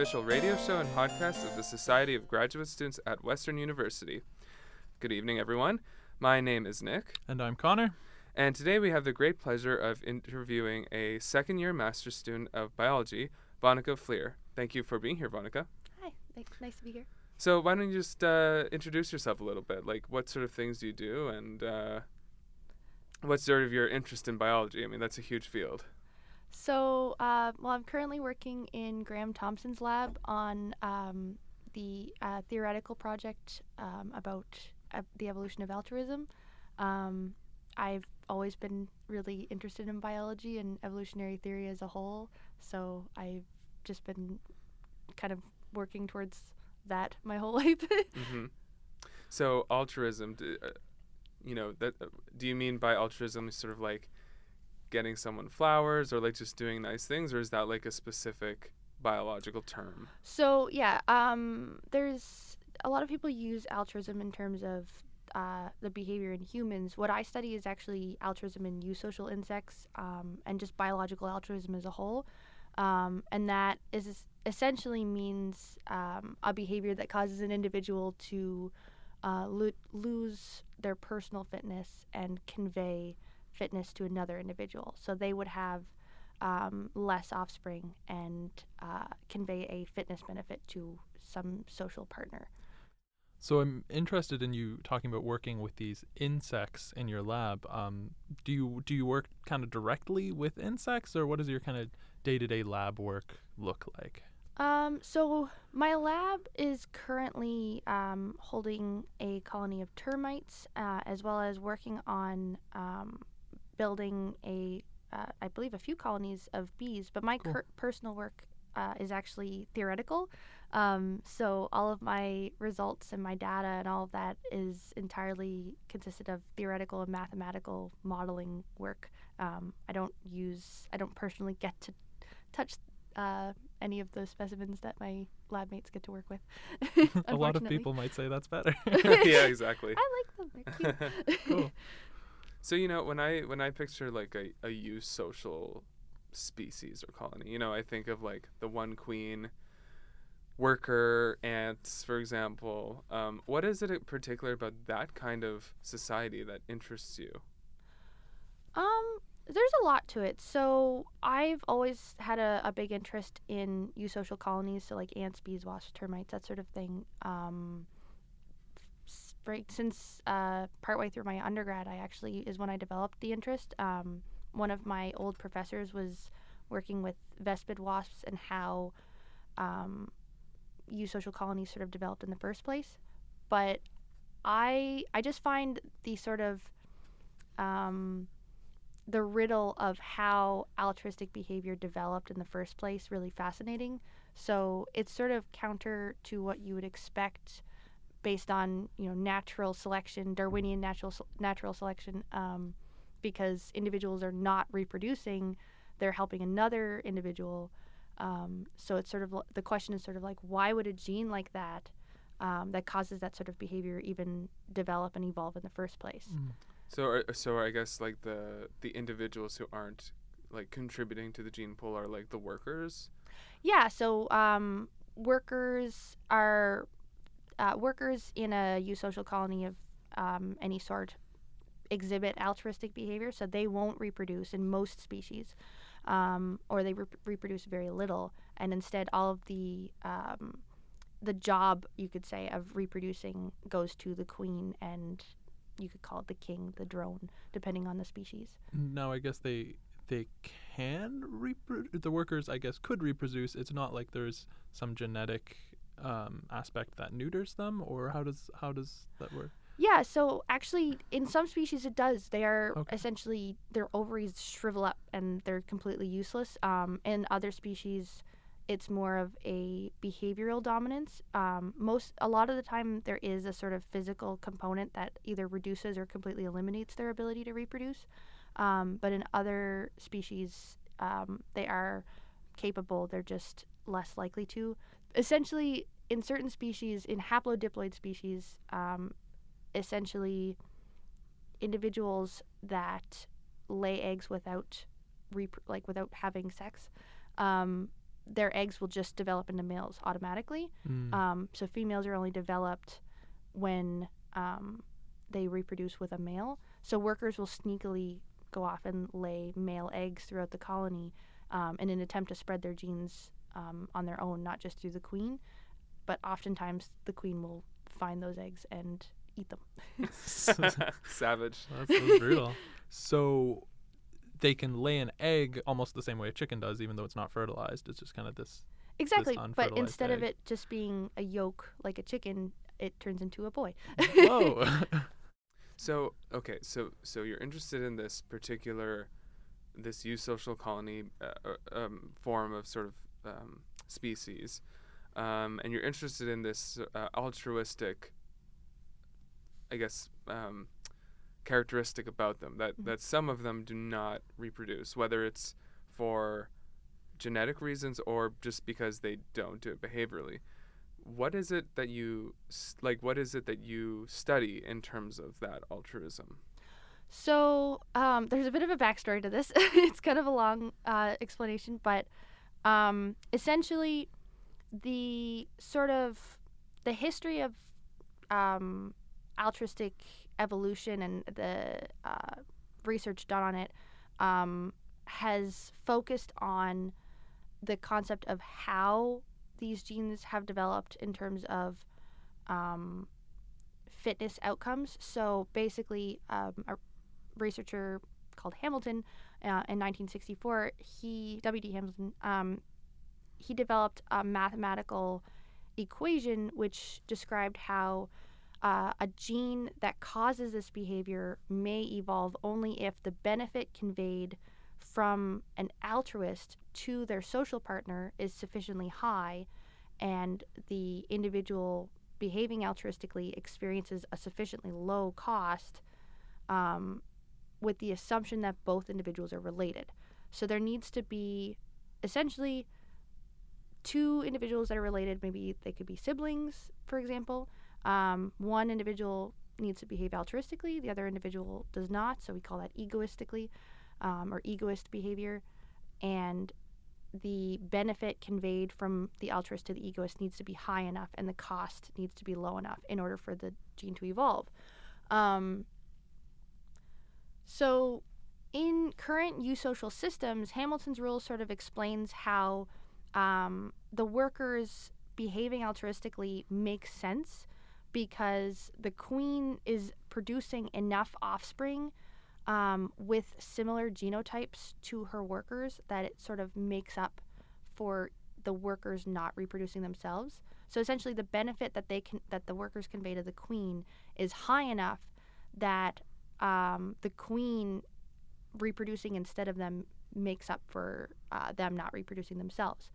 official radio show and podcast of the Society of Graduate Students at Western University. Good evening, everyone. My name is Nick, And I'm Connor. and today we have the great pleasure of interviewing a second year master's student of biology, Vonica Flear. Thank you for being here, Vonica. Hi, thanks. Nice to be here. So, why don't you just uh, introduce yourself a little bit? Like, what sort of things do you do, and uh, what's sort of your interest in biology? I mean, that's a huge field. So, uh, well, I'm currently working in Graham Thompson's lab on um, the uh, theoretical project um, about uh, the evolution of altruism. Um, I've always been really interested in biology and evolutionary theory as a whole, so I've just been kind of working towards that my whole life. hmm So altruism, uh, you know, that uh, do you mean by altruism sort of like getting someone flowers or like just doing nice things, or is that like a specific biological term? So yeah, um, there's a lot of people use altruism in terms of uh, the behavior in humans. What I study is actually altruism in eusocial insects um, and just biological altruism as a whole, um, and that is essentially means um, a behavior that causes an individual to uh, lo- lose their personal fitness and convey fitness to another individual. So they would have um, less offspring and uh, convey a fitness benefit to some social partner. So I'm interested in you talking about working with these insects in your lab. Um, do you do you work kind of directly with insects, or what does your kind of day-to-day lab work look like? Um, so my lab is currently um, holding a colony of termites, uh, as well as working on um, building a, uh, I believe, a few colonies of bees. But my Cool. cur- personal work uh, is actually theoretical. Um, so all of my results and my data and all of that is entirely consisted of theoretical and mathematical modeling work. Um, I don't use, I don't personally get to touch uh, any of the specimens that my lab mates get to work with. a lot of people might say that's better. yeah, exactly. I like them. They're cute. Cool. So you know, when I when I picture like a a eusocial species or colony, you know, I think of like the one queen worker ants, for example. Um, what is it in particular about that kind of society that interests you? Um, there's a lot to it. So I've always had a, a big interest in eusocial colonies, so like ants, bees, wasps, termites, that sort of thing. Um, right since uh, partway through my undergrad, I actually is when I developed the interest. Um, one of my old professors was working with vespid wasps and how um, eusocial colonies sort of developed in the first place. But I I just find the sort of um, the riddle of how altruistic behavior developed in the first place really fascinating. So it's sort of counter to what you would expect based on you know natural selection, Darwinian natural natural selection, um, because individuals are not reproducing, they're helping another individual. Um, so it's sort of the question is sort of like why would a gene like that um, that causes that sort of behavior even develop and evolve in the first place? So, are, so I guess like the the individuals who aren't like contributing to the gene pool are like the workers. Yeah, so um, workers are uh, workers in a eusocial colony of um, any sort exhibit altruistic behavior, so they won't reproduce in most species, um, or they re- reproduce very little, and instead all of the um, the job you could say of reproducing goes to the queen and you could call it the king, the drone, depending on the species. Now I guess they they can reproduce. The workers I guess could reproduce. It's not like there's some genetic um, aspect that neuters them, or how does how does that work? Yeah, so actually, in some species, it does. They are Okay. essentially their ovaries shrivel up and they're completely useless. Um, in other species, it's more of a behavioral dominance. Um, most, a lot of the time, there is a sort of physical component that either reduces or completely eliminates their ability to reproduce. Um, but in other species, um, they are capable. They're just less likely to. Essentially, in certain species, in haplodiploid species, um, essentially individuals that lay eggs without rep- like without having sex um, their eggs will just develop into males automatically. Mm. Um, so females are only developed when um, they reproduce with a male. So workers will sneakily go off and lay male eggs throughout the colony um, in an attempt to spread their genes um, on their own, not just through the queen. But oftentimes the queen will find those eggs and eat them. Savage. That's, that's brutal. So they can lay an egg almost the same way a chicken does, even though it's not fertilized. It's just kind of this. Exactly, but unfertilized instead of it just being a yolk like a chicken, it turns into a boy. Whoa. So okay, so so you're interested in this particular, this eusocial colony uh, uh, um, form of sort of um, species, um, and you're interested in this uh, altruistic, I guess, um, characteristic about them that Mhm. that some of them do not reproduce, whether it's for genetic reasons or just because they don't do it behaviorally what is it that you like what is it that you study in terms of that altruism So um, there's a bit of a backstory to this. it's kind of a long uh, explanation, but um, essentially, the sort of the history of um, altruistic evolution and the uh, research done on it um, has focused on the concept of how these genes have developed in terms of um, fitness outcomes. So basically, um, a researcher called Hamilton uh, in 1964, he W.D. Hamilton, um, he developed a mathematical equation which described how uh, a gene that causes this behavior may evolve only if the benefit conveyed from an altruist to their social partner is sufficiently high and the individual behaving altruistically experiences a sufficiently low cost um, with the assumption that both individuals are related. So there needs to be essentially two individuals that are related. Maybe they could be siblings, for example. Um, one individual needs to behave altruistically, the other individual does not. So we call that egoistically um, or egoist behavior. And the benefit conveyed from the altruist to the egoist needs to be high enough and the cost needs to be low enough in order for the gene to evolve. Um, so, in current eusocial systems, Hamilton's rule sort of explains how um, the workers behaving altruistically makes sense because the queen is producing enough offspring um, with similar genotypes to her workers that it sort of makes up for the workers not reproducing themselves. So essentially, the benefit that they can that the workers convey to the queen is high enough that um, the queen reproducing instead of them makes up for uh, them not reproducing themselves.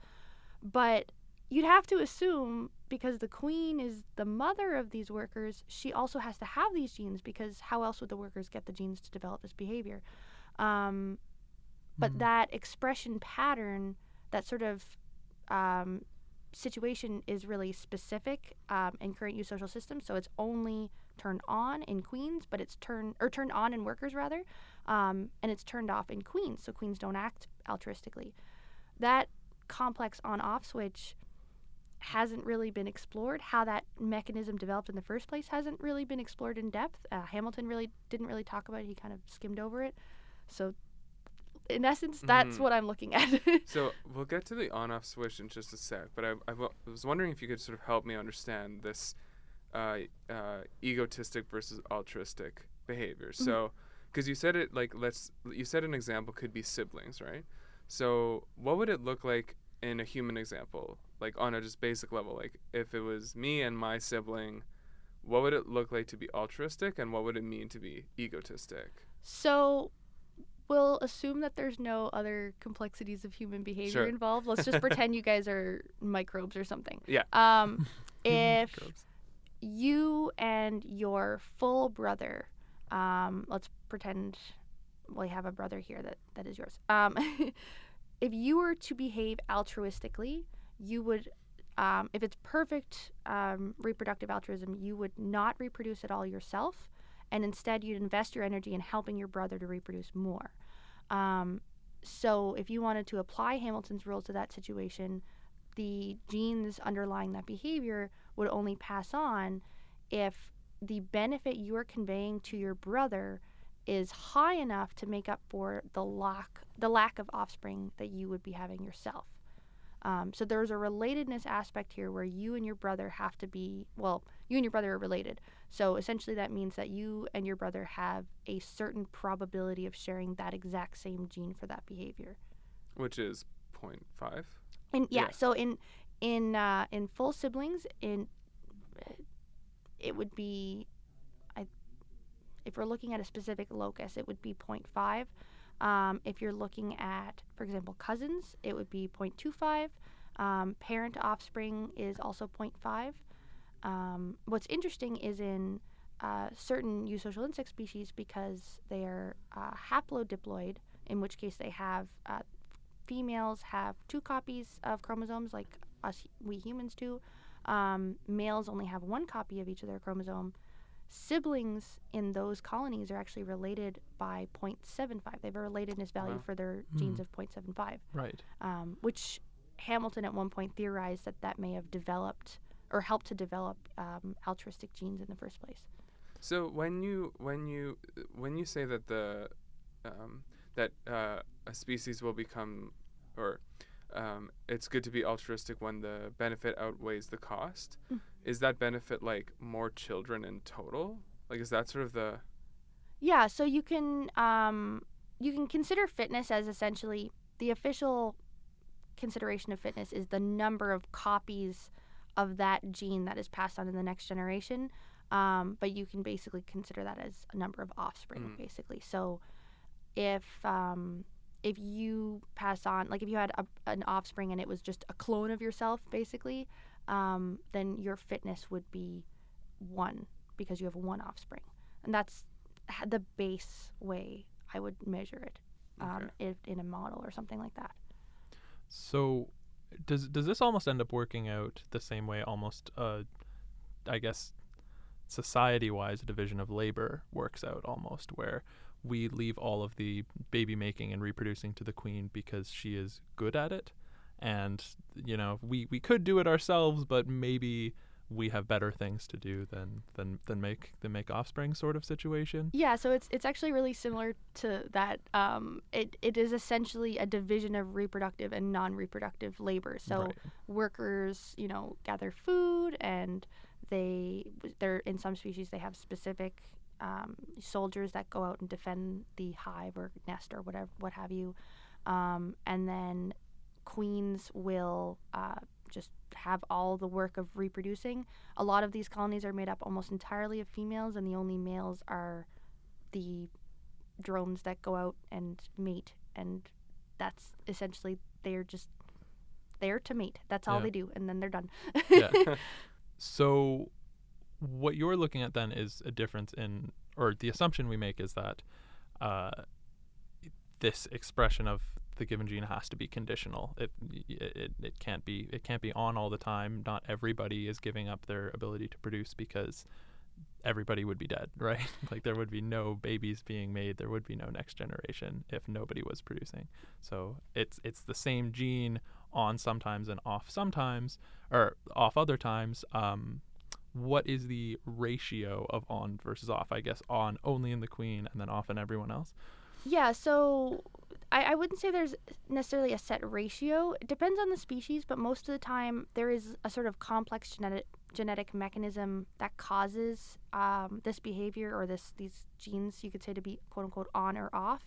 But you'd have to assume because the queen is the mother of these workers, she also has to have these genes because how else would the workers get the genes to develop this behavior? Um, but Mhm. that expression pattern, that sort of um, situation is really specific um, in current eusocial systems. So it's only turned on in queens, but it's turned or turned on in workers rather, um, and it's turned off in queens. So queens don't act altruistically. That complex on-off switch hasn't really been explored. How that mechanism developed in the first place hasn't really been explored in depth. Uh, Hamilton really didn't really talk about it. He kind of skimmed over it. So, in essence, that's Mhm. what I'm looking at. so we'll get to the on-off switch in just a sec but I, I was wondering if you could sort of help me understand this uh, uh, egotistic versus altruistic behavior Mm-hmm. so because you said it like let's you said an example could be siblings right so what would it look like in a human example like on a just basic level like if it was me and my sibling what would it look like to be altruistic and what would it mean to be egotistic So we'll assume that there's no other complexities of human behavior Sure. involved. Let's just pretend you guys are microbes or something. Yeah. Um, if Microbes. You and your full brother, um, let's pretend we have a brother here that, that is yours. Um, if you were to behave altruistically, you would, um, if it's perfect um, reproductive altruism, you would not reproduce at all yourself, and instead you'd invest your energy in helping your brother to reproduce more. Um, so if you wanted to apply Hamilton's rule to that situation, the genes underlying that behavior would only pass on if the benefit you are conveying to your brother is high enough to make up for the lack the lack of offspring that you would be having yourself. Um, so there's a relatedness aspect here where you and your brother have to be well, you and your brother are related. So essentially, that means that you and your brother have a certain probability of sharing that exact same gene for that behavior. Which is 0.5. And yeah, Yeah. so in in uh, in full siblings, in it would be, I, if we're looking at a specific locus, it would be 0.5. Um, if you're looking at, for example, cousins, it would be 0.25. Um, parent offspring is also 0.5. Um, what's interesting is in uh, certain eusocial insect species because they are uh, haplodiploid, in which case they have uh, females have two copies of chromosomes, like us we humans do. Um, males only have one copy of each of their chromosome. Siblings in those colonies are actually related by 0.75. They have a relatedness value Wow. for their genes Hmm. of 0.75 Right. um, which Hamilton at one point theorized that that may have developed or helped to develop um, altruistic genes in the first place. So when you when you when you say that the um, that uh, a species will become or um, it's good to be altruistic when the benefit outweighs the cost. Mm. Is that benefit like more children in total? Like is that sort of the Yeah, so you can um, you can consider fitness as essentially the official consideration of fitness is the number of copies of that gene that is passed on to the next generation. Um, but you can basically consider that as a number of offspring, Mm. basically. So if um, if you pass on, like if you had a, an offspring and it was just a clone of yourself, basically, um, then your fitness would be one because you have one offspring, and that's the base way I would measure it um, Okay. if, in a model or something like that. So, does does this almost end up working out the same way? Almost, uh, I guess, society-wise, division of labor works out almost, where we leave all of the baby making and reproducing to the queen because she is good at it, and you know we we could do it ourselves, but maybe we have better things to do than than than make than make offspring sort of situation. Yeah, so it's it's actually really similar to that. Um, it it is essentially a division of reproductive and non-reproductive labor. So Right. workers, you know, gather food, and they they're in some species they have specific um, soldiers that go out and defend the hive or nest or whatever what have you, um, and then queens will uh, just have all the work of reproducing. A lot of these colonies are made up almost entirely of females, and the only males are the drones that go out and mate, and that's essentially they're just there to mate. That's all Yeah. they do, and then they're done. Yeah. So, what you're looking at then is a difference in, or the assumption we make is that uh, this expression of the given gene has to be conditional. It, it it can't be it can't be on all the time. Not everybody is giving up their ability to produce because everybody would be dead, right? like there would be no babies being made. There would be no next generation if nobody was producing. So it's it's the same gene on sometimes and off sometimes or off other times. Um, what is the ratio of on versus off? I guess on only in the queen and then off in everyone else. Yeah, so I, I wouldn't say there's necessarily a set ratio. It depends on the species, but most of the time there is a sort of complex genetic genetic mechanism that causes um, this behavior or this these genes you could say to be quote unquote on or off.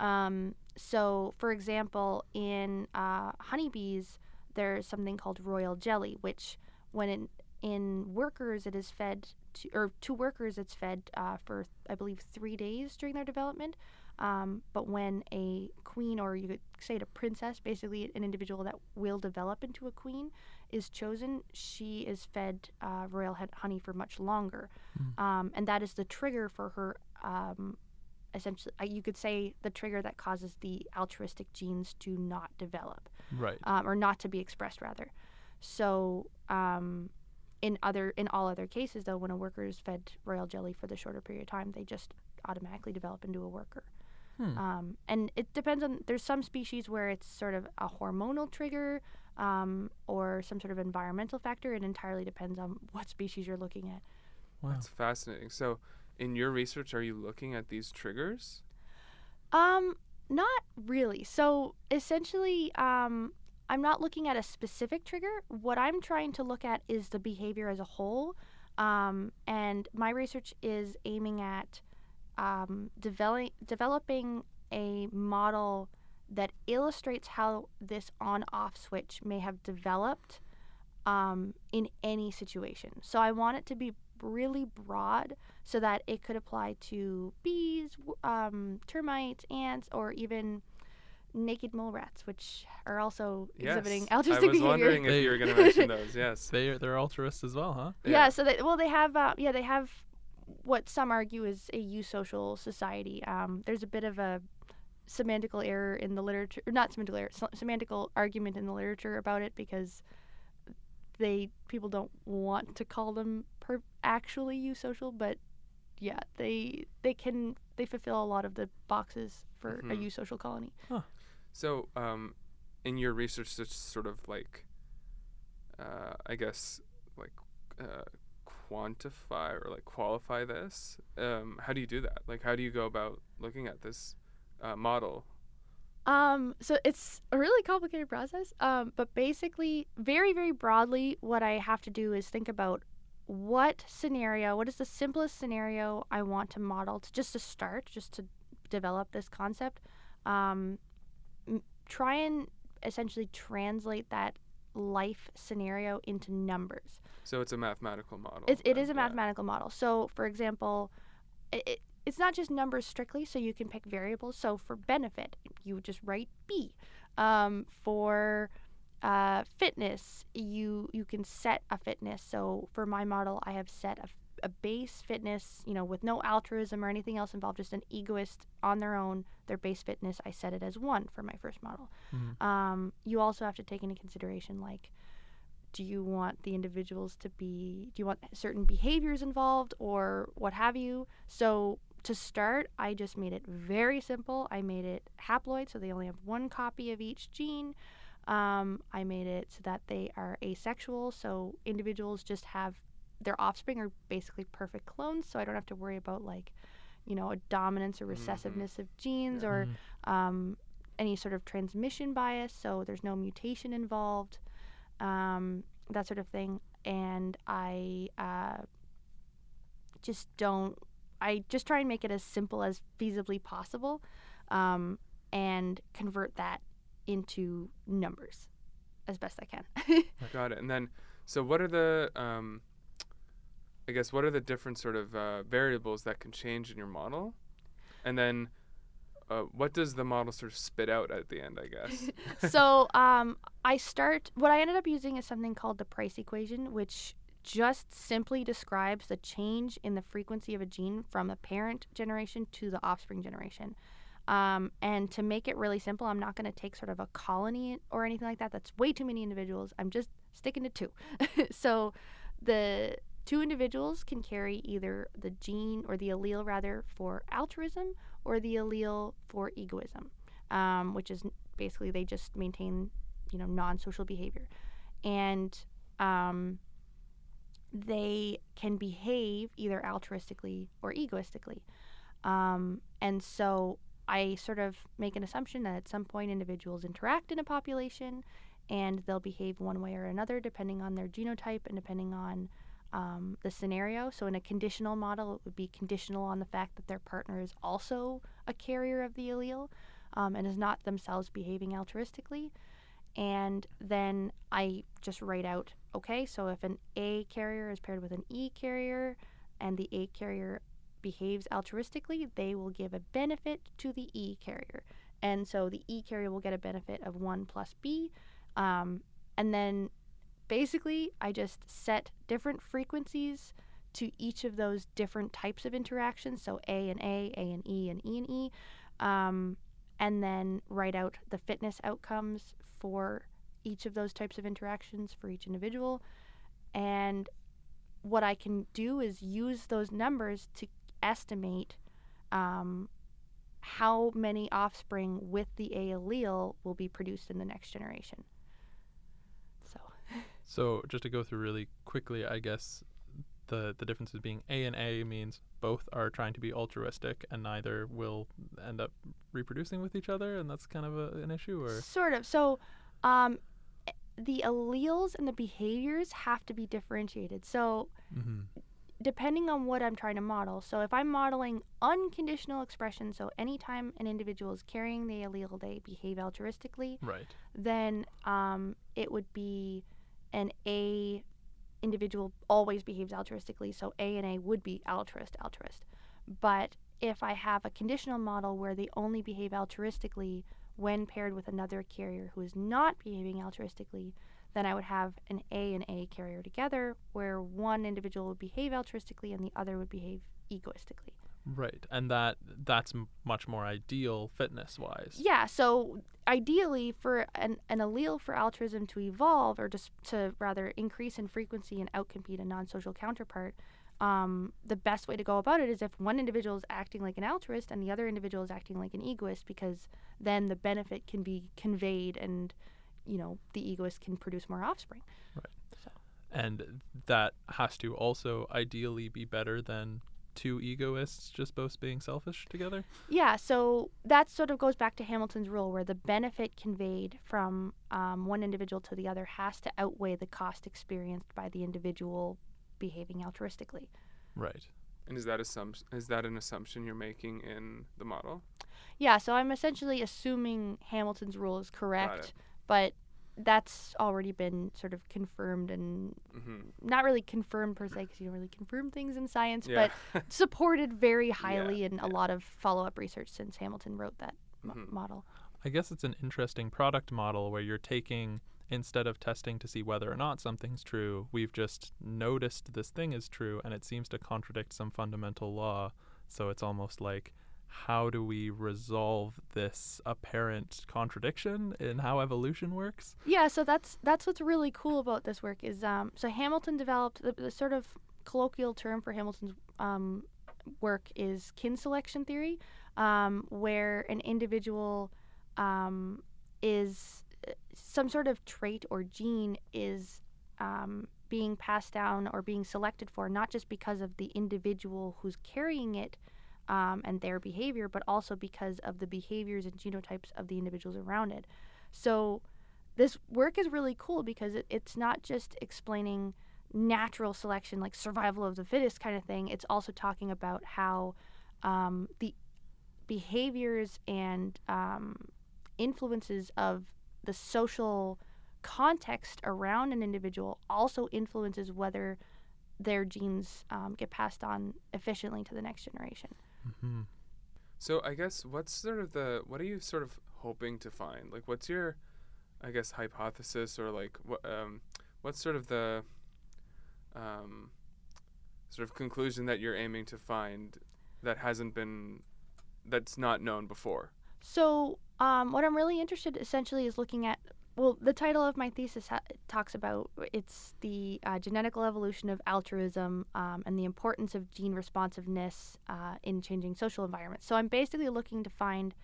Um, so, for example, in uh, honeybees, there's something called royal jelly, which when in, in workers it is fed to, or to workers it's fed uh, for I believe three days during their development. Um, but when a queen, or you could say it a princess, basically an individual that will develop into a queen, is chosen, she is fed uh, royal honey for much longer. Um, and that is the trigger for her, um, essentially, uh, you could say the trigger that causes the altruistic genes to not develop Right. um, or not to be expressed rather. So um, in other in all other cases though, when a worker is fed royal jelly for the shorter period of time, they just automatically develop into a worker. Hmm. Um, and it depends on, there's some species where it's sort of a hormonal trigger um, or some sort of environmental factor. It entirely depends on what species you're looking at. Wow. That's fascinating. So, in your research, are you looking at these triggers? Um, not really. So essentially, um, I'm not looking at a specific trigger. What I'm trying to look at is the behavior as a whole. Um, and my research is aiming at um, develop- developing a model that illustrates how this on off switch may have developed um, in any situation. So I want it to be really broad so that it could apply to bees, um, termites, ants, or even naked mole rats, which are also exhibiting Yes. altruistic I was behavior. wondering if you were going to mention those. Yes. They they're altruists as well, huh? Yeah. so they well they have uh, yeah they have what some argue is a eusocial society. Um, there's a bit of a semantical error in the literature, or not semantical error, se- semantical argument in the literature about it because they people don't want to call them per- actually eusocial, but yeah, they they can they fulfill a lot of the boxes for a Mhm. eusocial colony. So, um, in your research to sort of like, uh, I guess, like, uh, quantify or like qualify this, um, how do you do that? Like, how do you go about looking at this uh, model? Um, so it's a really complicated process. Um, but basically, very, very broadly, what I have to do is think about what scenario, what is the simplest scenario I want to model to just to start, just to develop this concept. Um, m- try and essentially translate that life scenario into numbers. So it's a mathematical model. It's, it is a yeah. mathematical model. So, for example, it, it's not just numbers strictly, so you can pick variables. So, for benefit, you would just write B. Um, for uh, fitness, you you can set a fitness. So, for my model, I have set a, a base fitness, you know, with no altruism or anything else involved, just an egoist on their own. Their base fitness, I set it as one for my first model. Mhm. Um, you also have to take into consideration like do you want the individuals to be do you want certain behaviors involved or what have you so to start i just made it very simple i made it haploid so they only have one copy of each gene um, i made it so that they are asexual so individuals just have their offspring are basically perfect clones so i don't have to worry about like you know a dominance or Mhm. recessiveness of genes Yeah. or Mhm. um, any sort of transmission bias, so there's no mutation involved, um, that sort of thing. And I uh, just don't, I just try and make it as simple as feasibly possible um, and convert that into numbers as best I can. Got it. And then, so what are the, um, I guess, what are the different sort of uh, variables that can change in your model? And then, uh, what does the model sort of spit out at the end? I guess. so um, I start. What I ended up using is something called the price equation, which just simply describes the change in the frequency of a gene from the parent generation to the offspring generation. Um, and to make it really simple, I'm not going to take sort of a colony or anything like that. That's way too many individuals. I'm just sticking to two. so the two individuals can carry either the gene or the allele rather for altruism or the allele for egoism, um, which is basically they just maintain you know non-social behavior and um, they can behave either altruistically or egoistically um, and so i sort of make an assumption that at some point individuals interact in a population and they'll behave one way or another depending on their genotype and depending on um, the scenario so in a conditional model it would be conditional on the fact that their partner is also a carrier of the allele um, and is not themselves behaving altruistically. And then I just write out okay, so if an A carrier is paired with an E carrier and the A carrier behaves altruistically, they will give a benefit to the E carrier. And so the E carrier will get a benefit of 1 plus B. Um, and then basically, I just set different frequencies to each of those different types of interactions. So A and A, A and E, and E and E. Um, and then write out the fitness outcomes for each of those types of interactions for each individual. And what I can do is use those numbers to estimate um, how many offspring with the A allele will be produced in the next generation. So, So just to go through really quickly, I guess the the differences being A and A means both are trying to be altruistic and neither will end up reproducing with each other, and that's kind of a, an issue. Or sort of. So, um, the alleles and the behaviors have to be differentiated. So, mm-hmm. Depending on what I'm trying to model. So if I'm modeling unconditional expression, so anytime an individual is carrying the allele, they behave altruistically, right, then um, it would be an A individual always behaves altruistically. So A and A would be altruist, altruist. But if I have a conditional model where they only behave altruistically when paired with another carrier who is not behaving altruistically, then I would have an A and A carrier together where one individual would behave altruistically and the other would behave egoistically. right, and that that's m- much more ideal fitness wise. Yeah, so ideally for an, an allele for altruism to evolve or just to rather increase in frequency and outcompete a non-social counterpart, um, the best way to go about it is if one individual is acting like an altruist and the other individual is acting like an egoist because then the benefit can be conveyed and you know the egoist can produce more offspring. Right. So. And that has to also ideally be better than two egoists just both being selfish together. Yeah, so that sort of goes back to Hamilton's rule, where the benefit conveyed from um, one individual to the other has to outweigh the cost experienced by the individual behaving altruistically. Right. And is that assumption is that an assumption you're making in the model? Yeah, so I'm essentially assuming Hamilton's rule is correct, it. But that's already been sort of confirmed and Mm-hmm. not really confirmed per se because you don't really confirm things in science, Yeah. but supported very highly in a yeah. lot of follow up research since Hamilton wrote that mo- Mhm. model. I guess it's an interesting product model where you're taking instead of testing to see whether or not something's true, we've just noticed this thing is true and it seems to contradict some fundamental law. So it's almost like how do we resolve this apparent contradiction in how evolution works? Yeah, so that's that's what's really cool about this work is um, so Hamilton developed the, the sort of colloquial term for Hamilton's um, work is kin selection theory, um, where an individual um, is some sort of trait or gene is um, being passed down or being selected for not just because of the individual who's carrying it um, and their behavior, but also because of the behaviors and genotypes of the individuals around it. So this work is really cool because it, it's not just explaining natural selection, like survival of the fittest kind of thing. It's also talking about how um, the behaviors and um, influences of the social context around an individual also influences whether their genes um, get passed on efficiently to the next generation. Mm-hmm. So I guess what's sort of the what are you sort of hoping to find? Like, what's your, I guess, hypothesis or like what um, what's sort of the um, sort of conclusion that you're aiming to find that hasn't been that's not known before? So, um, what I'm really interested essentially is looking at. Well, the title of my thesis ha- talks about it's the uh, genetical evolution of altruism um, and the importance of gene responsiveness uh, in changing social environments. So, I'm basically looking to find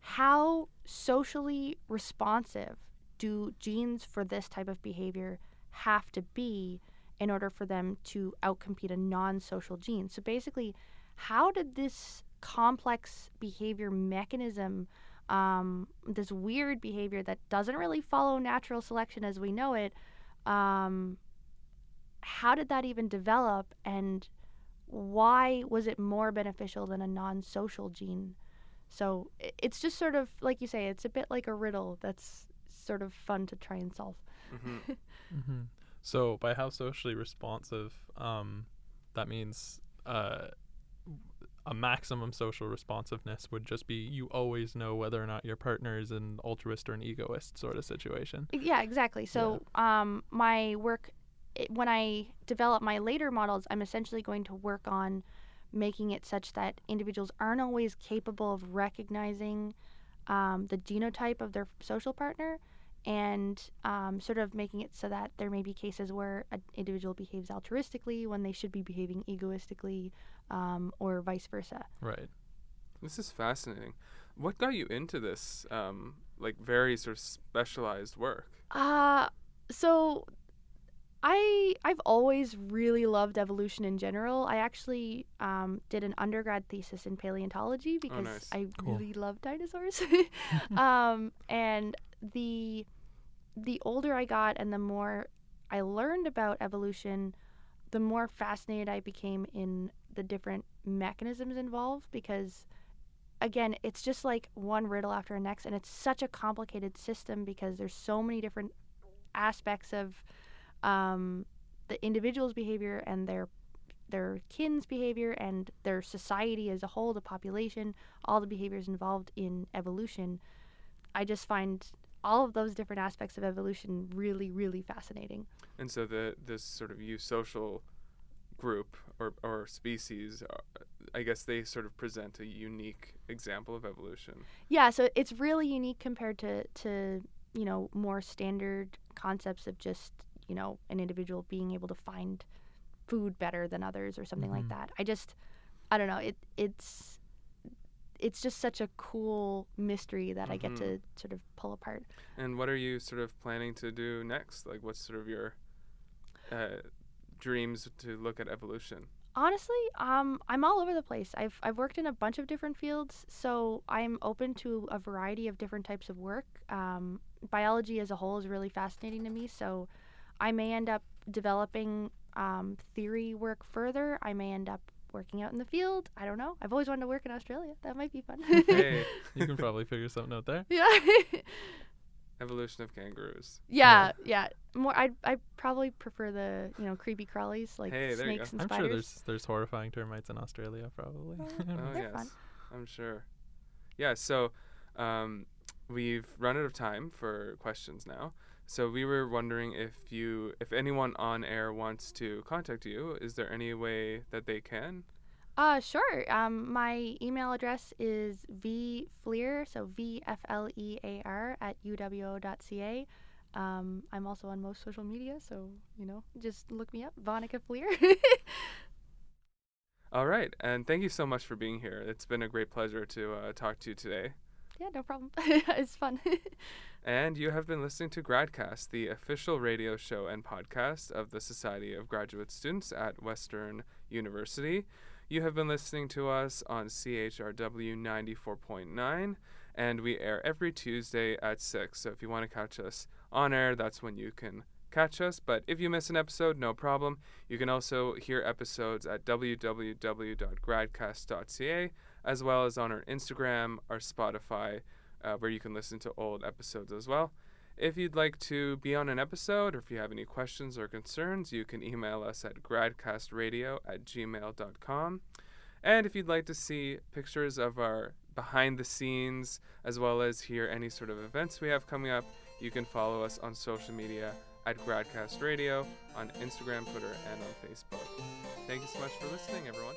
how socially responsive do genes for this type of behavior have to be in order for them to outcompete a non-social gene. So, basically, how did this complex behavior mechanism, um, this weird behavior that doesn't really follow natural selection as we know it, um, how did that even develop and why was it more beneficial than a non social gene? So it's just sort of, like you say, it's a bit like a riddle that's sort of fun to try and solve. hmm Mm-hmm. So by how socially responsive, um, that means uh, a maximum social responsiveness would just be you always know whether or not your partner is an altruist or an egoist sort of situation. Yeah, exactly. So, um, my work, it, when I develop my later models, I'm essentially going to work on making it such that individuals aren't always capable of recognizing um, the genotype of their social partner and um, sort of making it so that there may be cases where an individual behaves altruistically when they should be behaving egoistically um, or vice versa. Right. This is fascinating. What got you into this, um, like very sort of specialized work? Uh so I I've always really loved evolution in general. I actually um, did an undergrad thesis in paleontology because nice. I Cool. really love dinosaurs. um, and the the older I got and the more I learned about evolution, the more fascinated I became in the different mechanisms involved because again, it's just like one riddle after the next and it's such a complicated system because there's so many different aspects of um, the individual's behavior and their their kin's behavior and their society as a whole, the population, all the behaviors involved in evolution. I just find all of those different aspects of evolution really, really fascinating. And so the this sort of eusocial group or, or species, uh, I guess they sort of present a unique example of evolution. Yeah, so it's really unique compared to to you know more standard concepts of just you know an individual being able to find food better than others or something like Mhm. that. I just I don't know it it's it's just such a cool mystery that I get to sort of pull apart. And what are you sort of planning to do next? Like, what's sort of your uh, dreams to look at evolution? Honestly, um, I'm all over the place. I've I've worked in a bunch of different fields, so I'm open to a variety of different types of work. Um, biology as a whole is really fascinating to me, so I may end up developing um, theory work further. I may end up working out in the field. I don't know. I've always wanted to work in Australia. That might be fun. Hey, You can probably figure something out there. yeah. evolution of kangaroos. yeah, yeah. More, I I probably prefer the you know creepy crawlies like Hey, there you go. snakes and I'm spiders. sure there's there's horrifying termites in Australia, probably. Oh, Oh yes, fun. I'm sure. Yeah, so um, we've run out of time for questions now. So we were wondering if you, if anyone on air wants to contact you, is there any way that they can? Uh, sure. Um, my email address is vflear, so V F L E A R at uwo.ca. Um, I'm also on most social media, so you know, just look me up, Vonica Flear. All right, and thank you so much for being here. It's been a great pleasure to uh, talk to you today. yeah, no problem. it's fun. And you have been listening to Gradcast, the official radio show and podcast of the Society of Graduate Students at Western University. You have been listening to us on CHRW 94.9, and we air every Tuesday at 6. So if you want to catch us on air, that's when you can catch us. But if you miss an episode, no problem. You can also hear episodes at www.gradcast.ca, as well as on our Instagram, our Spotify, uh, where you can listen to old episodes as well. If you'd like to be on an episode or if you have any questions or concerns, you can email us at gradcastradio at gmail.com. And if you'd like to see pictures of our behind the scenes as well as hear any sort of events we have coming up, you can follow us on social media at Gradcast Radio on Instagram, Twitter, and on Facebook. Thank you so much for listening, everyone.